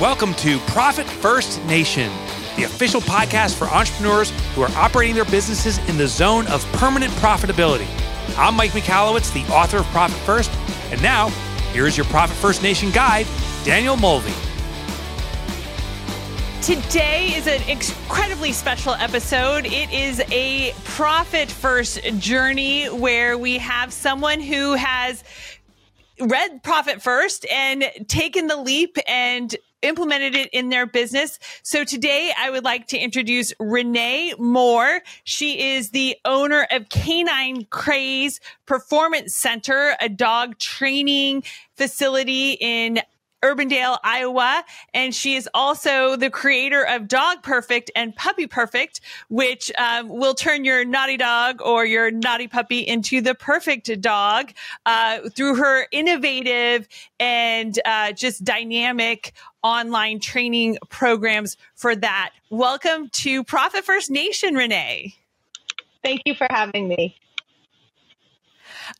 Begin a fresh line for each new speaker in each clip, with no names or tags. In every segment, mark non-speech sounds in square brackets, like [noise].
Welcome to Profit First Nation, the official podcast for entrepreneurs who are operating their businesses in the zone of permanent profitability. I'm Mike Michalowicz, the author of Profit First, and now here's your Profit First Nation guide, Danielle Mulvey.
Today is an incredibly special episode. It is a profit first journey where we have someone who has read Profit First and taken the leap and implemented it in their business. So today I would like to introduce Renee Moore. She is the owner of Canine Craze Performance Center, a dog training facility in Urbandale, Iowa. And she is also the creator of Dog Perfect and Puppy Perfect, which um, will turn your naughty dog or your naughty puppy into the perfect dog uh, through her innovative and uh, just dynamic online training programs for that. Welcome to Profit First Nation, Renee.
Thank you for having me.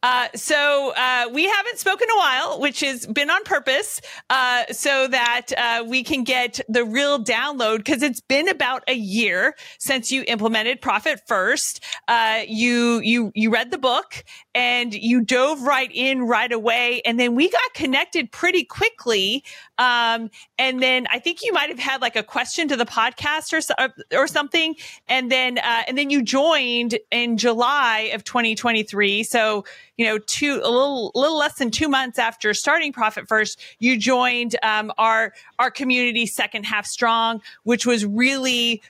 Uh, so uh, we haven't spoken a while, which has been on purpose, uh, so that uh, we can get the real download because it's been about a year since you implemented Profit First. Uh, you you you read the book and you dove right in right away, and then we got connected pretty quickly. Um, and then I think you might have had like a question to the podcast or or something, and then and then you joined in July of 2023. So you know, two a little little less than two months after starting Profit First, you joined um, our our community Second Half Strong, which was really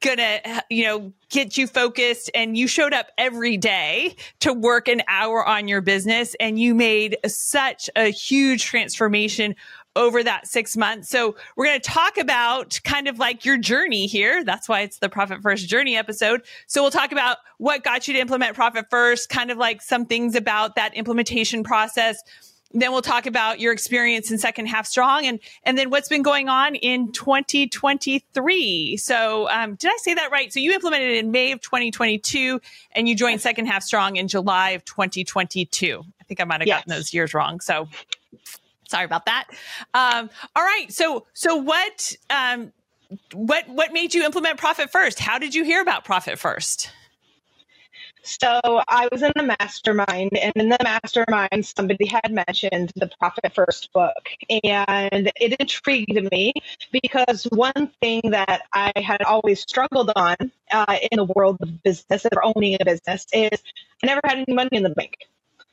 gonna you know get you focused and you showed up every day to work an hour on your business and you made such a huge transformation over that six months. So we're going to talk about kind of like your journey here. That's why it's the Profit First Journey episode. So we'll talk about what got you to implement Profit First, kind of like some things about that implementation process. Then we'll talk about your experience in second half strong and, and then what's been going on in 2023. So, um, did I say that right? So you implemented it in May of 2022 and you joined second half strong in July of 2022. I think I might have yes. gotten those years wrong. So Sorry about that. Um, all right. So, so what, um, what, what made you implement Profit First? How did you hear about Profit First?
So I was in the mastermind, and in the mastermind, somebody had mentioned the Profit First book, and it intrigued me because one thing that I had always struggled on uh, in the world of business or owning a business is I never had any money in the bank.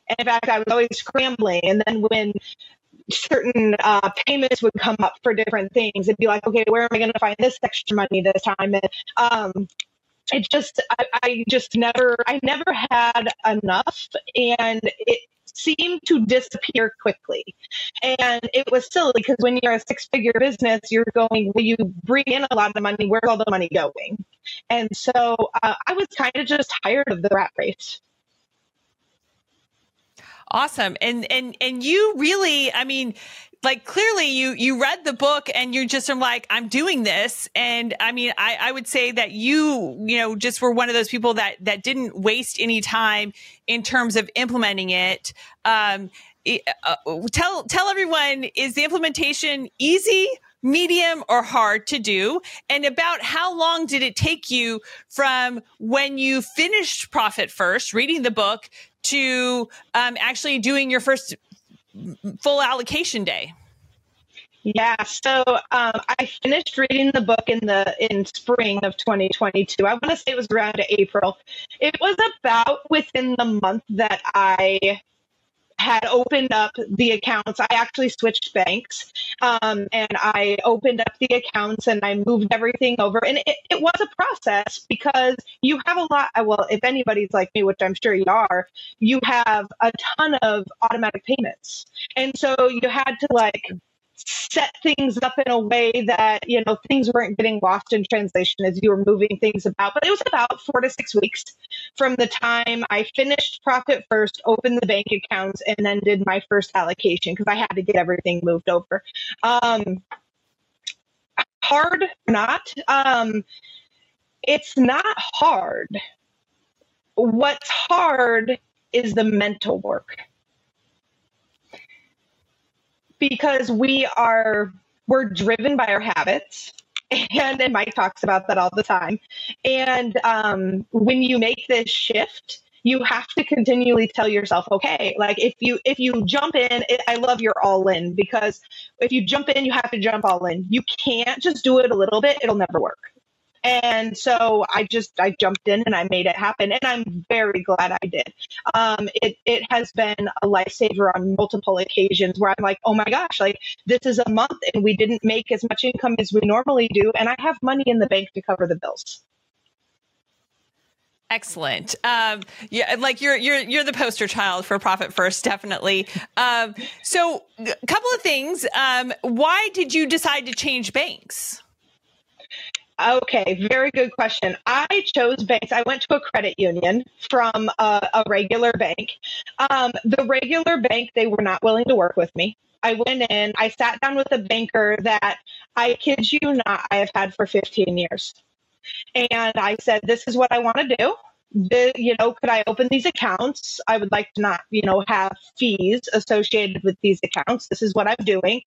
And in fact, I was always scrambling. And then when certain uh, payments would come up for different things. It'd be like, okay, where am I going to find this extra money this time? And um, it just, I, I just never, I never had enough, and it seemed to disappear quickly. And it was silly because when you're a six figure business, you're going, well, you bring in a lot of money. Where's all the money going? And so uh, I was kind of just tired of the rat race.
Awesome. And and and you really, I mean, like clearly you you read the book and you just are like i'm doing this. And i mean i i would say that you you know just were one of those people that that didn't waste any time in terms of implementing it. Um uh, tell tell everyone is the implementation easy medium or hard to do? And about how long did it take you from when you finished profit first reading the book to um, actually doing your first full allocation day?
Yeah, so um, I finished reading the book in the in spring of 2022. I want to say it was around April. It was about within the month that I had opened up the accounts. I actually switched banks um, and I opened up the accounts and I moved everything over. And it, it was a process because you have a lot. Well, if anybody's like me, which I'm sure you are, you have a ton of automatic payments. And so you had to like set things up in a way that you know things weren't getting lost in translation as you were moving things about. But it was about four to six weeks from the time i finished profit first opened the bank accounts and then did my first allocation because i had to get everything moved over. Um, hard not. Um, it's not hard. What's hard is the mental work because we are we're driven by our habits. And, and Mike talks about that all the time. And um, when you make this shift, you have to continually tell yourself okay like if you if you jump in it, i love your all in because if you jump in you have to jump all in you can't just do it a little bit it'll never work and so I just I jumped in and I made it happen, and I'm very glad I did. Um, it it has been a lifesaver on multiple occasions where I'm like, oh my gosh, like this is a month and we didn't make as much income as we normally do, and I have money in the bank to cover the bills.
Excellent. Um, yeah, like you're you're you're the poster child for Profit First, definitely. Um, so, a couple of things. Um, why did you decide to change banks?
Okay, very good question. I chose banks. I went to a credit union from a, a regular bank. Um, the regular bank, they were not willing to work with me. I went in, I sat down with a banker that I kid you not, I have had for 15 years. And I said, This is what I want to do. The, you know, could I open these accounts? I would like to not, you know, have fees associated with these accounts. This is what I'm doing.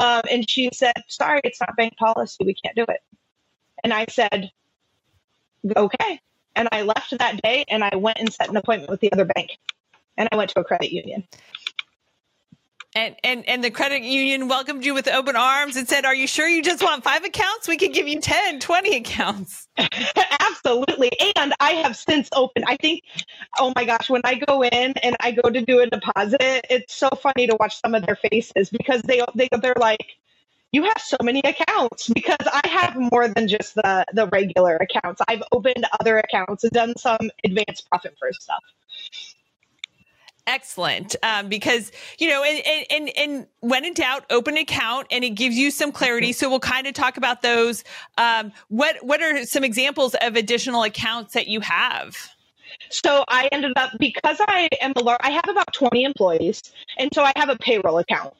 Um, and she said, Sorry, it's not bank policy. We can't do it. And I said, Okay. And I left that day and I went and set an appointment with the other bank. And I went to a credit union.
And, and and the credit union welcomed you with open arms and said, Are you sure you just want five accounts? We could give you 10, 20 accounts. [laughs]
Absolutely. And I have since opened, I think, oh my gosh, when I go in and I go to do a deposit, it's so funny to watch some of their faces because they, they they're like, you have so many accounts because I have more than just the the regular accounts. I've opened other accounts and done some advanced profit first stuff.
Excellent. Um, because, you know, and, and, and when in doubt, open an account and it gives you some clarity. So we'll kind of talk about those. Um, what, what are some examples of additional accounts that you have?
So I ended up, because I am a large, I have about 20 employees. And so I have a payroll account.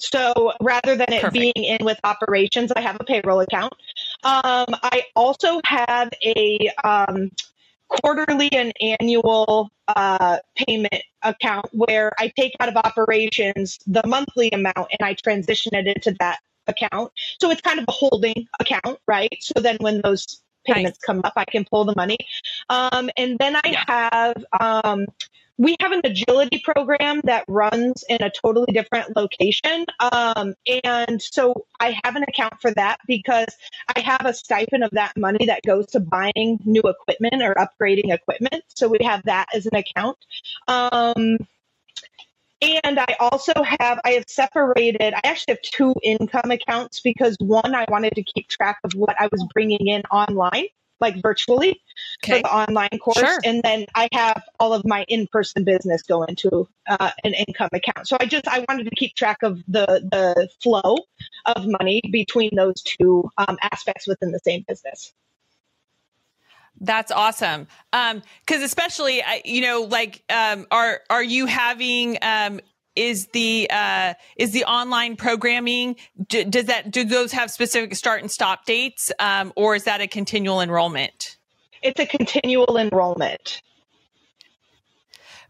So rather than it Perfect. being in with operations, I have a payroll account. Um, I also have a, um, quarterly and annual uh, payment account where I take out of operations the monthly amount and I transition it into that account. So it's kind of a holding account, right? So then when those payments nice. come up, I can pull the money. Um, and then I yeah. have um, we have an agility program that runs in a totally different location. Um, and so I have an account for that because I have a stipend of that money that goes to buying new equipment or upgrading equipment. So we have that as an account. Um, and I also have, I have separated, I actually have two income accounts because one, I wanted to keep track of what I was bringing in online like virtually okay. for the online course. Sure. And then I have all of my in-person business go into uh, an income account. So I just, I wanted to keep track of the, the flow of money between those two um, aspects within the same business.
That's awesome. Um, cause especially, you know, like, um, are, are you having, um, is the uh, is the online programming d- does that do those have specific start and stop dates um, or is that a continual enrollment?
It's a continual enrollment.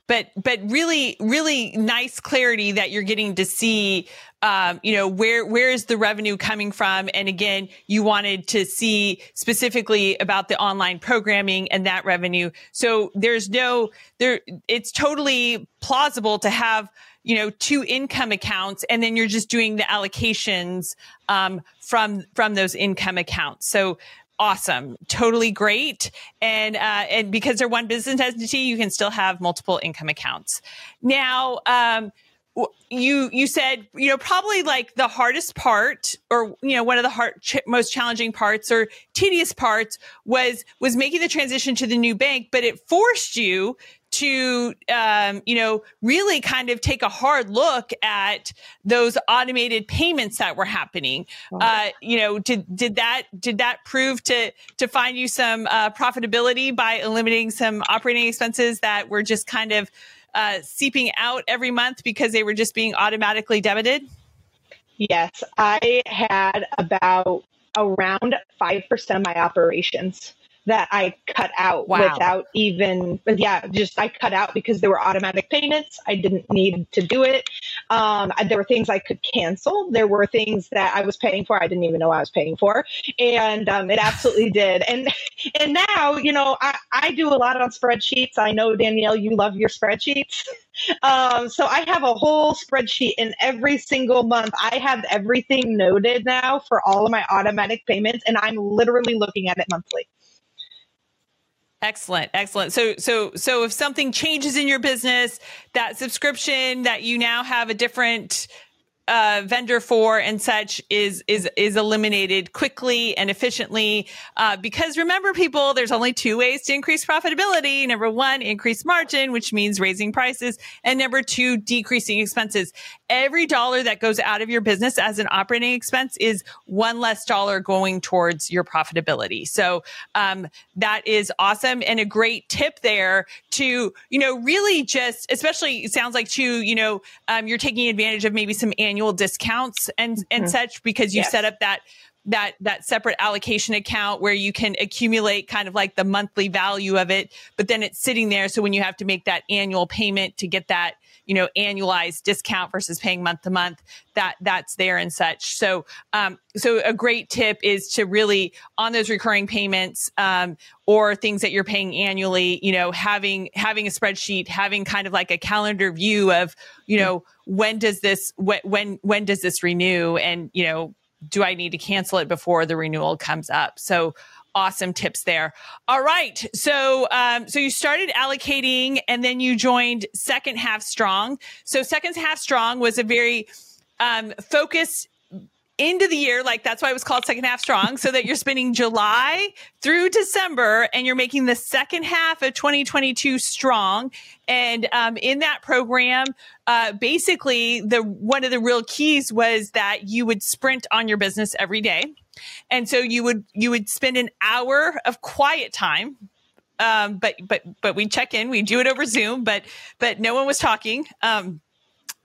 But but really really nice clarity that you're getting to see um, you know where where is the revenue coming from? And again you wanted to see specifically about the online programming and that revenue. So there's no there it's totally plausible to have you know two income accounts and then you're just doing the allocations um, from from those income accounts. So awesome. Totally great. And uh, and because they're one business entity you can still have multiple income accounts. Now um, you you said you know probably like the hardest part or you know one of the hard, ch- most challenging parts or tedious parts was was making the transition to the new bank but it forced you to um, you know really kind of take a hard look at those automated payments that were happening. Uh, you know did did that did that prove to to find you some uh, profitability by eliminating some operating expenses that were just kind of uh, seeping out every month because they were just being automatically debited?
Yes i had about around 5% of my operations that I cut out
wow.
without even, yeah, just I cut out because there were automatic payments. I didn't need to do it. Um, there were things I could cancel. There were things that I was paying for I didn't even know I was paying for, and um, it absolutely did. And and now, you know, I, I do a lot on spreadsheets. I know Danielle, you love your spreadsheets. [laughs] Um, so I have a whole spreadsheet, and every single month I have everything noted now for all of my automatic payments, and I'm literally looking at it monthly.
Excellent, excellent. So, so, so if something changes in your business, that subscription that you now have a different uh, vendor for and such is is is eliminated quickly and efficiently. Uh, because remember, people, there's only two ways to increase profitability. Number one, increase margin, which means raising prices, and number two, decreasing expenses. Every dollar that goes out of your business as an operating expense is one less dollar going towards your profitability. So um, that is awesome and a great tip there to you know really just especially sounds like to you know um, you're taking advantage of maybe some annual annual discounts and and mm-hmm. such because you yes. set up that that that separate allocation account where you can accumulate kind of like the monthly value of it but then it's sitting there so when you have to make that annual payment to get that you know annualized discount versus paying month to month that that's there and such so um, so a great tip is to really on those recurring payments um, or things that you're paying annually you know having having a spreadsheet having kind of like a calendar view of you know when does this when when when does this renew and you know do I need to cancel it before the renewal comes up? So awesome tips there. All right. So, um, so you started allocating and then you joined second half strong. So second half strong was a very, um, focused end of the year, like that's why it was called second half strong, so that you're spending July through December and you're making the second half of 2022 strong. And um, in that program, uh, basically, the one of the real keys was that you would sprint on your business every day, and so you would you would spend an hour of quiet time um, but but but we check in. We do it over Zoom, but but no one was talking. Um,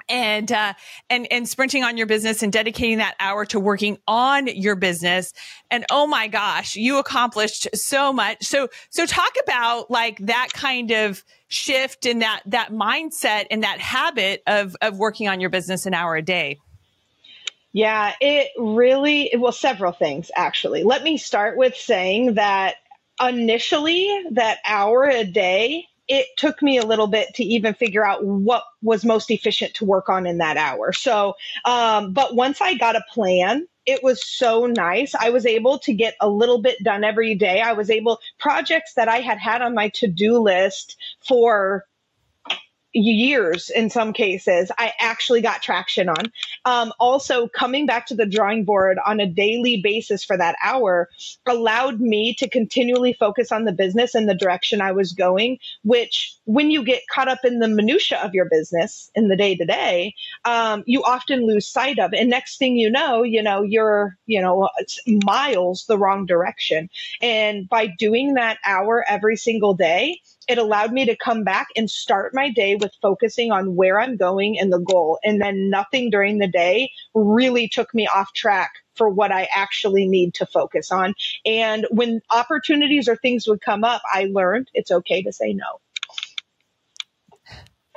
and uh, and and sprinting on your business and dedicating that hour to working on your business and oh my gosh you accomplished so much so so talk about like that kind of shift and that that mindset and that habit of of working on your business an hour a day
yeah it really well several things actually let me start with saying that initially that hour a day it took me a little bit to even figure out what was most efficient to work on in that hour. So, um, but once I got a plan, it was so nice. I was able to get a little bit done every day. I was able projects that I had had on my to-do list for years in some cases i actually got traction on. Um, also coming back to the drawing board on a daily basis for that hour allowed me to continually focus on the business and the direction i was going which when you get caught up in the minutia of your business in the day to day you often lose sight of. And next thing you know you know you're you know miles the wrong direction. And by doing that hour every single day it allowed me to come back and start my day with focusing on where I'm going and the goal. And then nothing during the day really took me off track for what I actually need to focus on. And when opportunities or things would come up, I learned it's okay to say no.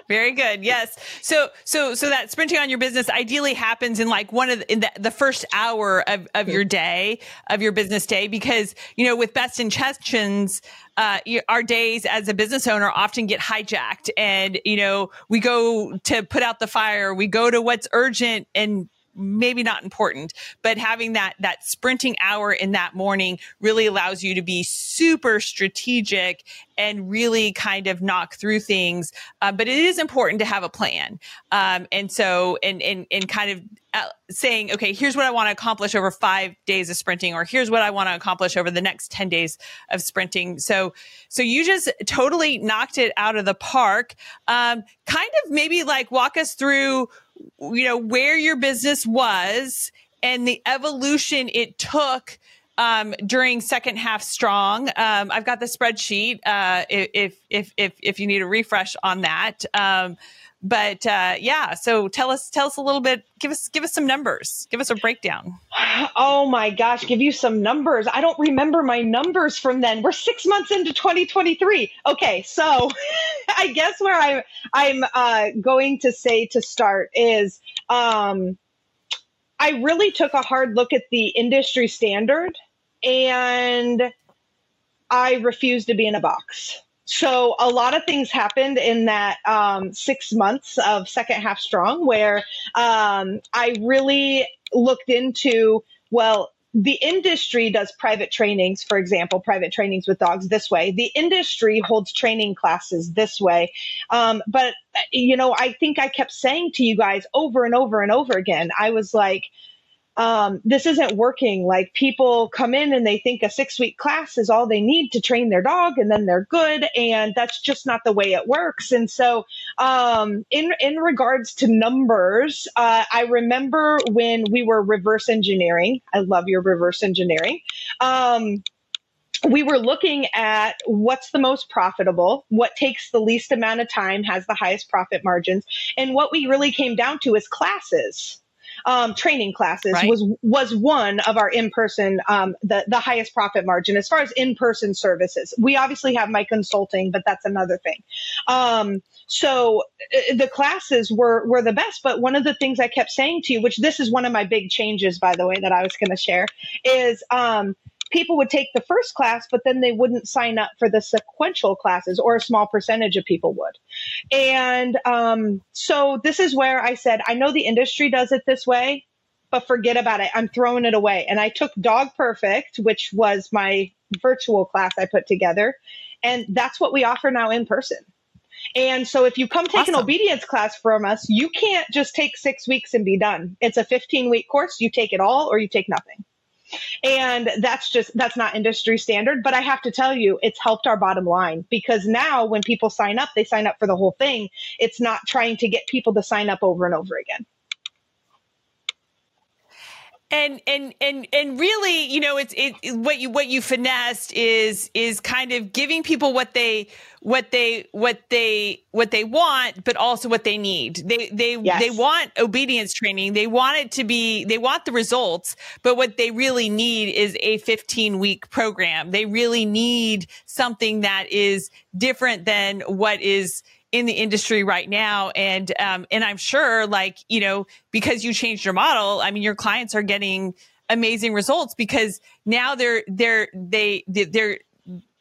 Very good. Yes. So, so, so that sprinting on your business ideally happens in like one of the, in the, the first hour of, of your day, of your business day, because, you know, with best intentions, uh, our days as a business owner often get hijacked and, you know, we go to put out the fire, we go to what's urgent and maybe not important, but having that that sprinting hour in that morning really allows you to be super strategic and really kind of knock through things. Uh, but it is important to have a plan, um, and so and and and kind of uh, saying, okay, here's what I want to accomplish over five days of sprinting, or here's what I want to accomplish over the next 10 days of sprinting. So, so you just totally knocked it out of the park. Um, kind of maybe like walk us through you know, where your business was and the evolution it took um, during second half strong. Um, I've got the spreadsheet. Uh, if, if, if, if you need a refresh on that. Um, but uh, yeah, so tell us tell us a little bit. Give us give us some numbers. Give us a breakdown.
Oh my gosh, give you some numbers. I don't remember my numbers from then. We're six months into 2023. Okay, so [laughs] I guess where i'm I'm uh, going to say to start is um, I really took a hard look at the industry standard and I refused to be in a box. So a lot of things happened in that um, six months of second half strong, where um, I really looked into well. The industry does private trainings, for example, private trainings with dogs this way. The industry holds training classes this way. Um, but, you know, I think I kept saying to you guys over and over and over again, I was like, um, this isn't working. Like people come in and they think a six week class is all they need to train their dog and then they're good. And that's just not the way it works. And so, um, in, in regards to numbers, uh, I remember when we were reverse engineering, I love your reverse engineering. Um, we were looking at what's the most profitable, what takes the least amount of time, has the highest profit margins. And what we really came down to is classes um, training classes right. was was one of our in person um, the the highest profit margin as far as in person services. We obviously have my consulting, but that's another thing. Um, so uh, the classes were were the best. But one of the things I kept saying to you, which this is one of my big changes, by the way, that I was going to share, is um, people would take the first class, but then they wouldn't sign up for the sequential classes, or a small percentage of people would. And um, so this is where I said, I know the industry does it this way, but forget about it. I'm throwing it away. And I took Dog Perfect, which was my virtual class I put together. And that's what we offer now in person. And so if you come take awesome. an obedience class from us, you can't just take six weeks and be done. It's a 15 week course. You take it all or you take nothing. And that's just, that's not industry standard. But I have to tell you, it's helped our bottom line because now when people sign up, they sign up for the whole thing. It's not trying to get people to sign up over and over again
and and and and really you know it's it what you what you finessed is is kind of giving people what they what they what they what they want but also what they need. They they yes. they want obedience training. They want it to be they want the results but what they really need is a 15 week program. They really need something that is different than what is in the industry right now and um, and i'm sure like you know because you changed your model i mean your clients are getting amazing results because now they're they're they they're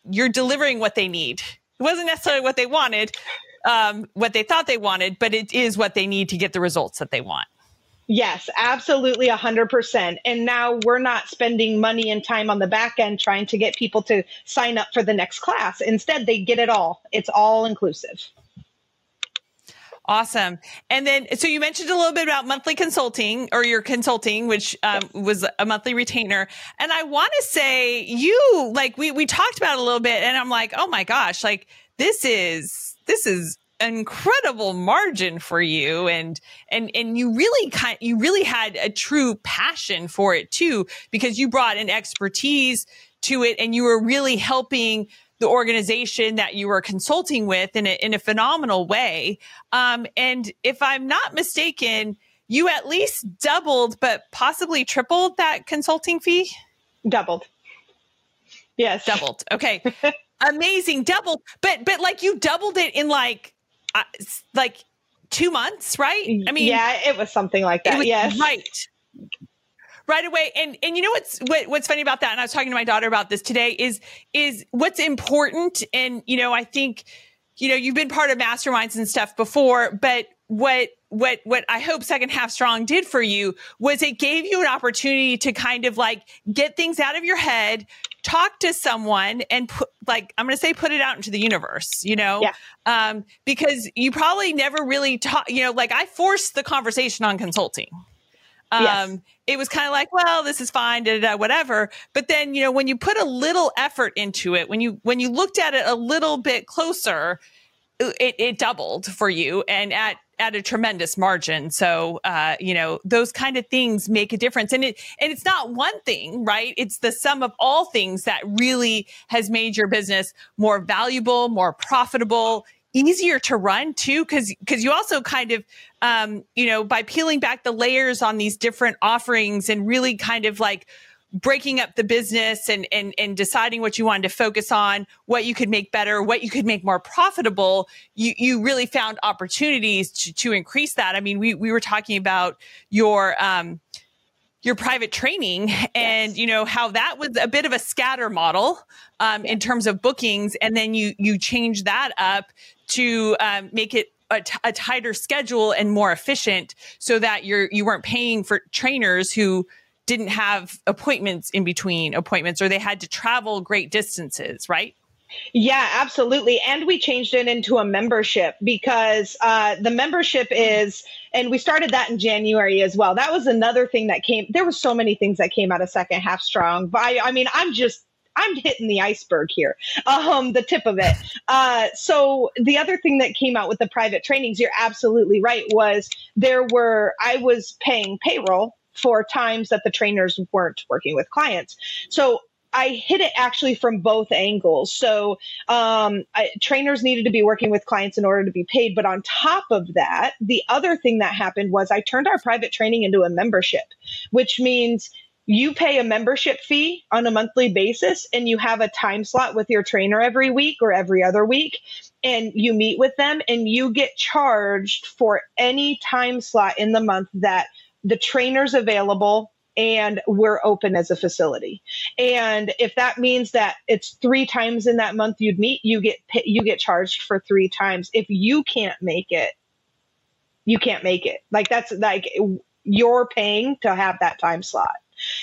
you're delivering what they need it wasn't necessarily what they wanted um, what they thought they wanted but it is what they need to get the results that they want
Yes, absolutely 100%. And now we're not spending money and time on the back end trying to get people to sign up for the next class. Instead, they get it all. It's all inclusive.
Awesome. And then, so you mentioned a little bit about monthly consulting or your consulting, which um, was a monthly retainer. And I want to say you, like, we, we talked about a little bit and I'm like, oh my gosh, like this is, this is incredible margin for you and and and you really kind you really had a true passion for it too because you brought an expertise to it and you were really helping the organization that you were consulting with in a, in a phenomenal way. Um, and if I'm not mistaken, you at least doubled, but possibly tripled that consulting fee.
Doubled. Yes.
Doubled. [laughs] Okay. Amazing. Doubled. But, but like you doubled it in like, uh, like two months, right?
I mean, yeah, it was something like that. Was, yes.
Right right away. And and you know what's what, what's funny about that? And I was talking to my daughter about this today. Is is what's important? And you know, I think you know you've been part of masterminds and stuff before, but what what what I hope second half strong did for you was it gave you an opportunity to kind of like get things out of your head, talk to someone and put like I'm going to say put it out into the universe, you know?
Yeah.
Um because you probably never really talk, you know, like I forced the conversation on consulting. Um, yes. It was kind of like, well, this is fine, da, da, da, whatever. But then, you know, when you put a little effort into it, when you when you looked at it a little bit closer, it, it doubled for you and at at a tremendous margin. So, uh, you know, those kind of things make a difference. And it, and it's not one thing, right? It's the sum of all things that really has made your business more valuable, more profitable, easier to run too because because you also kind of um, you know by peeling back the layers on these different offerings and really kind of like breaking up the business and and and deciding what you wanted to focus on, what you could make better, what you could make more profitable, you you really found opportunities to to increase that. I mean, we we were talking about your um your private training and yes. you know how that was a bit of a scatter model um, in terms of bookings and then you you change that up to um, make it a, t- a tighter schedule and more efficient so that you're you weren't paying for trainers who didn't have appointments in between appointments or they had to travel great distances, right?
Yeah, absolutely. And we changed it into a membership because uh, the membership is, and we started that in January as well. That was another thing that came. There were so many things that came out of second half strong. But I, I mean, I'm just I'm hitting the iceberg here, um, the tip of it. Uh, so the other thing that came out with the private trainings, you're absolutely right, was there were I was paying payroll for times that the trainers weren't working with clients. So I hit it actually from both angles. So um, I, trainers needed to be working with clients in order to be paid. But on top of that, the other thing that happened was I turned our private training into a membership, which means you pay a membership fee on a monthly basis and you have a time slot with your trainer every week or every other week and you meet with them and you get charged for any time slot in the month that the trainer's available and we're open as a facility. And if that means that it's three times in that month you'd meet, you get you get charged for three times. If you can't make it, you can't make it. Like that's like you're paying to have that time slot.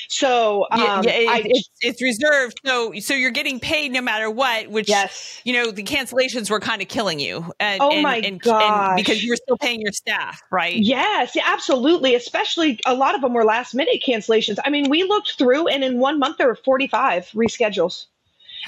So um, yeah,
yeah it, I, it's, it's reserved. So so you're getting paid no matter what. Which yes. you know the cancellations were kind of killing you. And,
oh and, my
and,
god!
And because you were still paying your staff, right?
Yes, absolutely. Especially a lot of them were last minute cancellations. I mean, we looked through, and in one month there were 45 reschedules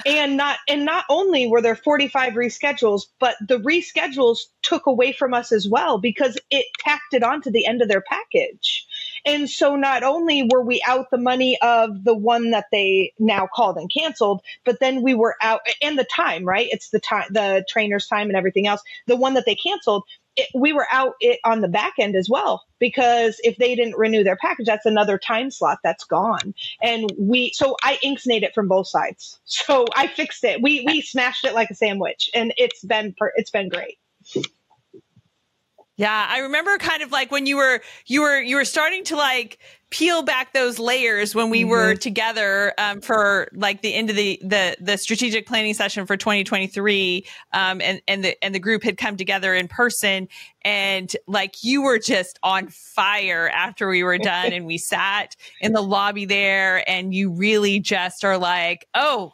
and not and not only were there 45 reschedules but the reschedules took away from us as well because it tacked it on to the end of their package and so not only were we out the money of the one that they now called and canceled but then we were out and the time right it's the time the trainer's time and everything else the one that they canceled it, we were out it on the back end as well because if they didn't renew their package, that's another time slot that's gone. And we, so I inksnate it from both sides. So I fixed it. We we smashed it like a sandwich, and it's been it's been great.
Yeah, I remember kind of like when you were you were you were starting to like peel back those layers when we mm-hmm. were together um, for like the end of the the the strategic planning session for 2023 um, and and the and the group had come together in person and like you were just on fire after we were done and we [laughs] sat in the lobby there and you really just are like oh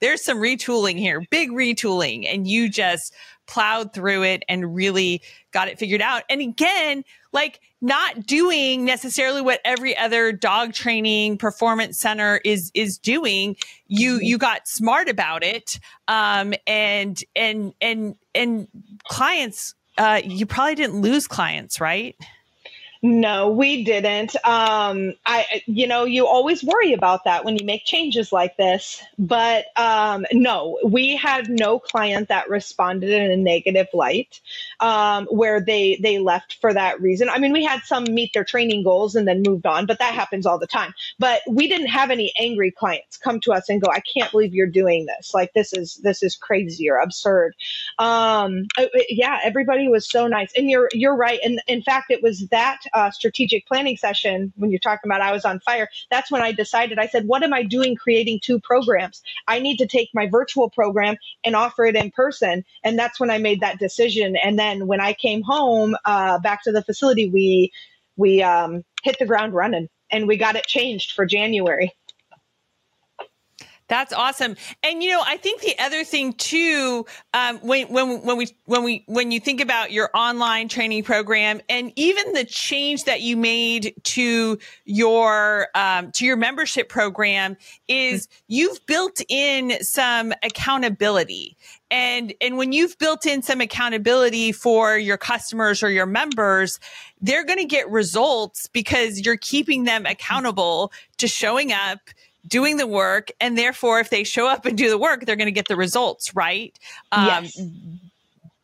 there's some retooling here big retooling and you just plowed through it and really got it figured out. And again, like not doing necessarily what every other dog training performance center is is doing. You mm-hmm. you got smart about it. Um and and and and clients uh you probably didn't lose clients, right?
No, we didn't. Um, I, you know, you always worry about that when you make changes like this. But um, no, we had no client that responded in a negative light, um, where they they left for that reason. I mean, we had some meet their training goals and then moved on, but that happens all the time. But we didn't have any angry clients come to us and go, "I can't believe you're doing this. Like this is this is crazy or absurd." Um, yeah, everybody was so nice, and you're you're right. And in fact, it was that uh, strategic planning session, when you're talking about I was on fire, that's when I decided, I said, what am I doing creating two programs? I need to take my virtual program and offer it in person. And that's when I made that decision. And then when I came home uh, back to the facility, we, we um, hit the ground running and we got it changed for January.
That's awesome. And you know, I think the other thing too, um, when when when we when we when you think about your online training program and even the change that you made to your um, to your membership program is you've built in some accountability. And and when you've built in some accountability for your customers or your members, they're going to get results because you're keeping them accountable to showing up doing the work and therefore if they show up and do the work they're going to get the results right
um, yes.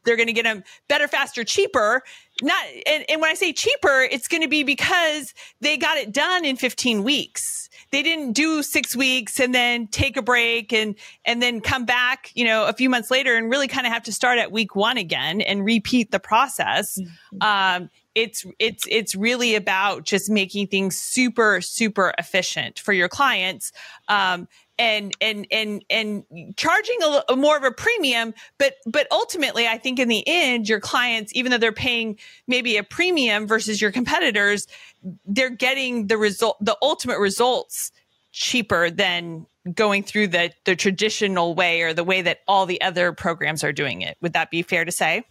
they're going to get them better, faster, cheaper. Not, and, and when I say cheaper, it's going to be because they got it done in 15 weeks. They didn't do six weeks and then take a break and, and then come back, you know, a few months later and really kind of have to start at week one again and repeat the process. Mm-hmm. Um, it's it's it's really about just making things super super efficient for your clients um, and and and and charging a, a, more of a premium but but ultimately i think in the end your clients even though they're paying maybe a premium versus your competitors they're getting the result the ultimate results cheaper than going through the the traditional way or the way that all the other programs are doing it. Would that be fair to say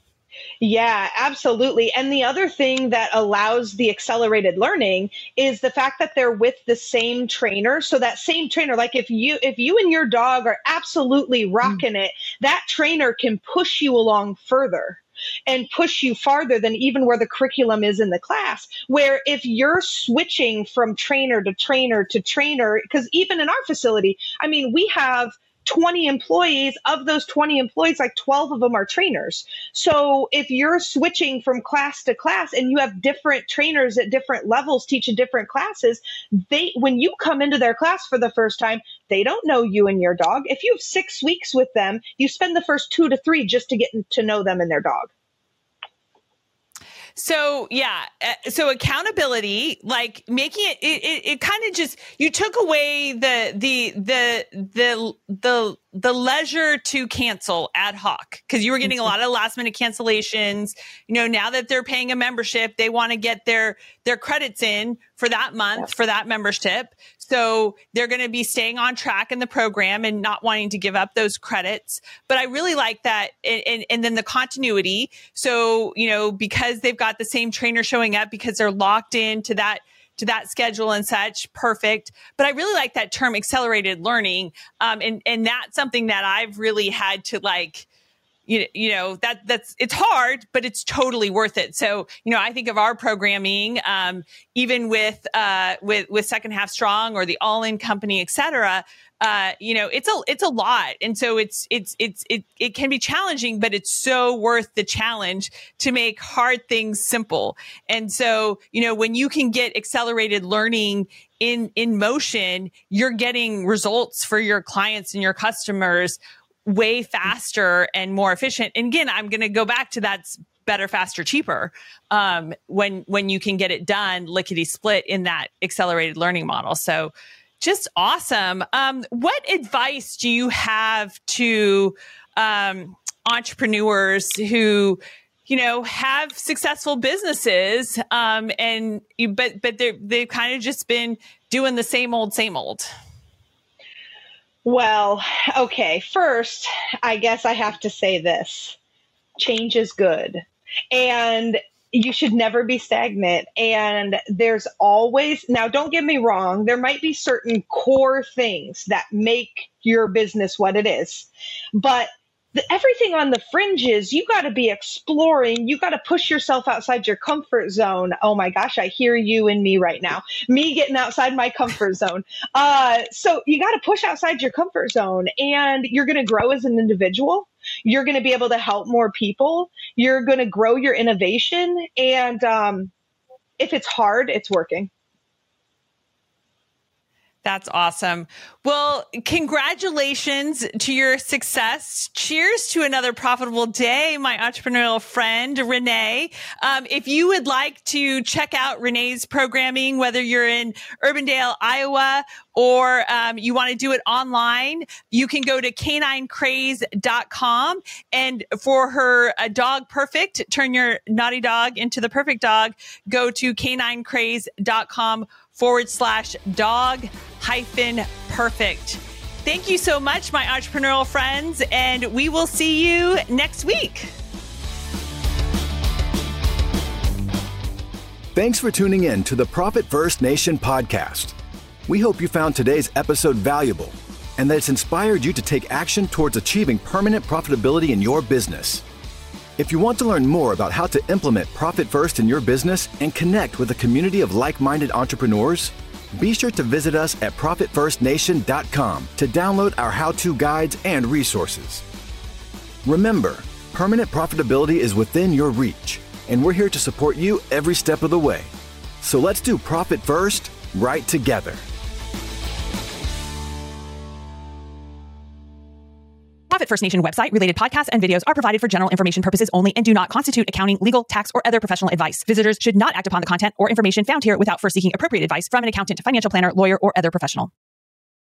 yeah, absolutely. And the other thing that allows the accelerated learning is the fact that they're with the same trainer. So that same trainer, like if you if you and your dog are absolutely rocking mm. it, that trainer can push you along further and push you farther than even where the curriculum is in the class. Where if you're switching from trainer to trainer to trainer, because even in our facility, I mean, we have 20 employees. Of those 20 employees, like 12 of them are trainers. So if you're switching from class to class and you have different trainers at different levels teaching different classes, they when you come into their class for the first time, they don't know you and your dog. If you have six weeks with them, you spend the first two to three just to get to know them and their dog.
So yeah, uh, so accountability, like making it, it, it, it kind of just you took away the the the the the the leisure to cancel ad hoc because you were getting a lot of last minute cancellations. You know, now that they're paying a membership, they want to get their their credits in for that month for that membership. So they're going to be staying on track in the program and not wanting to give up those credits. But I really like that. And, and, and then the continuity. So, you know, because they've got the same trainer showing up because they're locked into that to that schedule and such. Perfect. But I really like that term accelerated learning. Um, and, and that's something that I've really had to like, you, you know that that's it's hard but it's totally worth it so you know i think of our programming um, even with uh, with with second half strong or the all in company et cetera uh, you know, it's a it's a lot, and so it's it's it's it it can be challenging, but it's so worth the challenge to make hard things simple. And so, you know, when you can get accelerated learning in in motion, you're getting results for your clients and your customers way faster and more efficient. And again, I'm going to go back to that's better, faster, cheaper. Um, when when you can get it done lickety split in that accelerated learning model. So just awesome. Um, what advice do you have to um, entrepreneurs who, you know, have successful businesses, um, and but but they they've kind of just been doing the same old, same old.
Well, okay. First, I guess I have to say this: change is good, and you should never be stagnant. And there's always, now don't get me wrong, there might be certain core things that make your business what it is. But the, everything on the fringes, you got to be exploring. You got to push yourself outside your comfort zone. Oh my gosh, I hear you and me right now. Me getting outside my comfort zone. Uh, so you got to push outside your comfort zone, and you're going to grow as an individual. You're going to be able to help more people. You're going to grow your innovation, and um, if it's hard, it's working.
That's awesome. Well, congratulations to your success. Cheers to another profitable day, my entrepreneurial friend, Renee. Um, if you would like to check out Renee's programming, whether you're in Urbandale, Iowa, or um, you want to do it online, you can go to caninecraze.com. And for her uh, dog perfect, turn your naughty dog into the perfect dog, go to caninecraze.com forward slash dog hyphen perfect. Thank you so much, my entrepreneurial friends, and we will see you next week.
Thanks for tuning in to the Profit First Nation podcast. We hope you found today's episode valuable and that it's inspired you to take action towards achieving permanent profitability in your business. If you want to learn more about how to implement Profit First in your business and connect with a community of like minded entrepreneurs, be sure to visit us at ProfitFirstNation.com to download our how to guides and resources. Remember, permanent profitability is within your reach, and we're here to support you every step of the way. So let's do profit first, right together.
First Nation website related podcasts and videos are provided for general information purposes only and do not constitute accounting, legal, tax, or other professional advice. Visitors should not act upon the content or information found here without first seeking appropriate advice from an accountant, financial planner, lawyer, or other professional.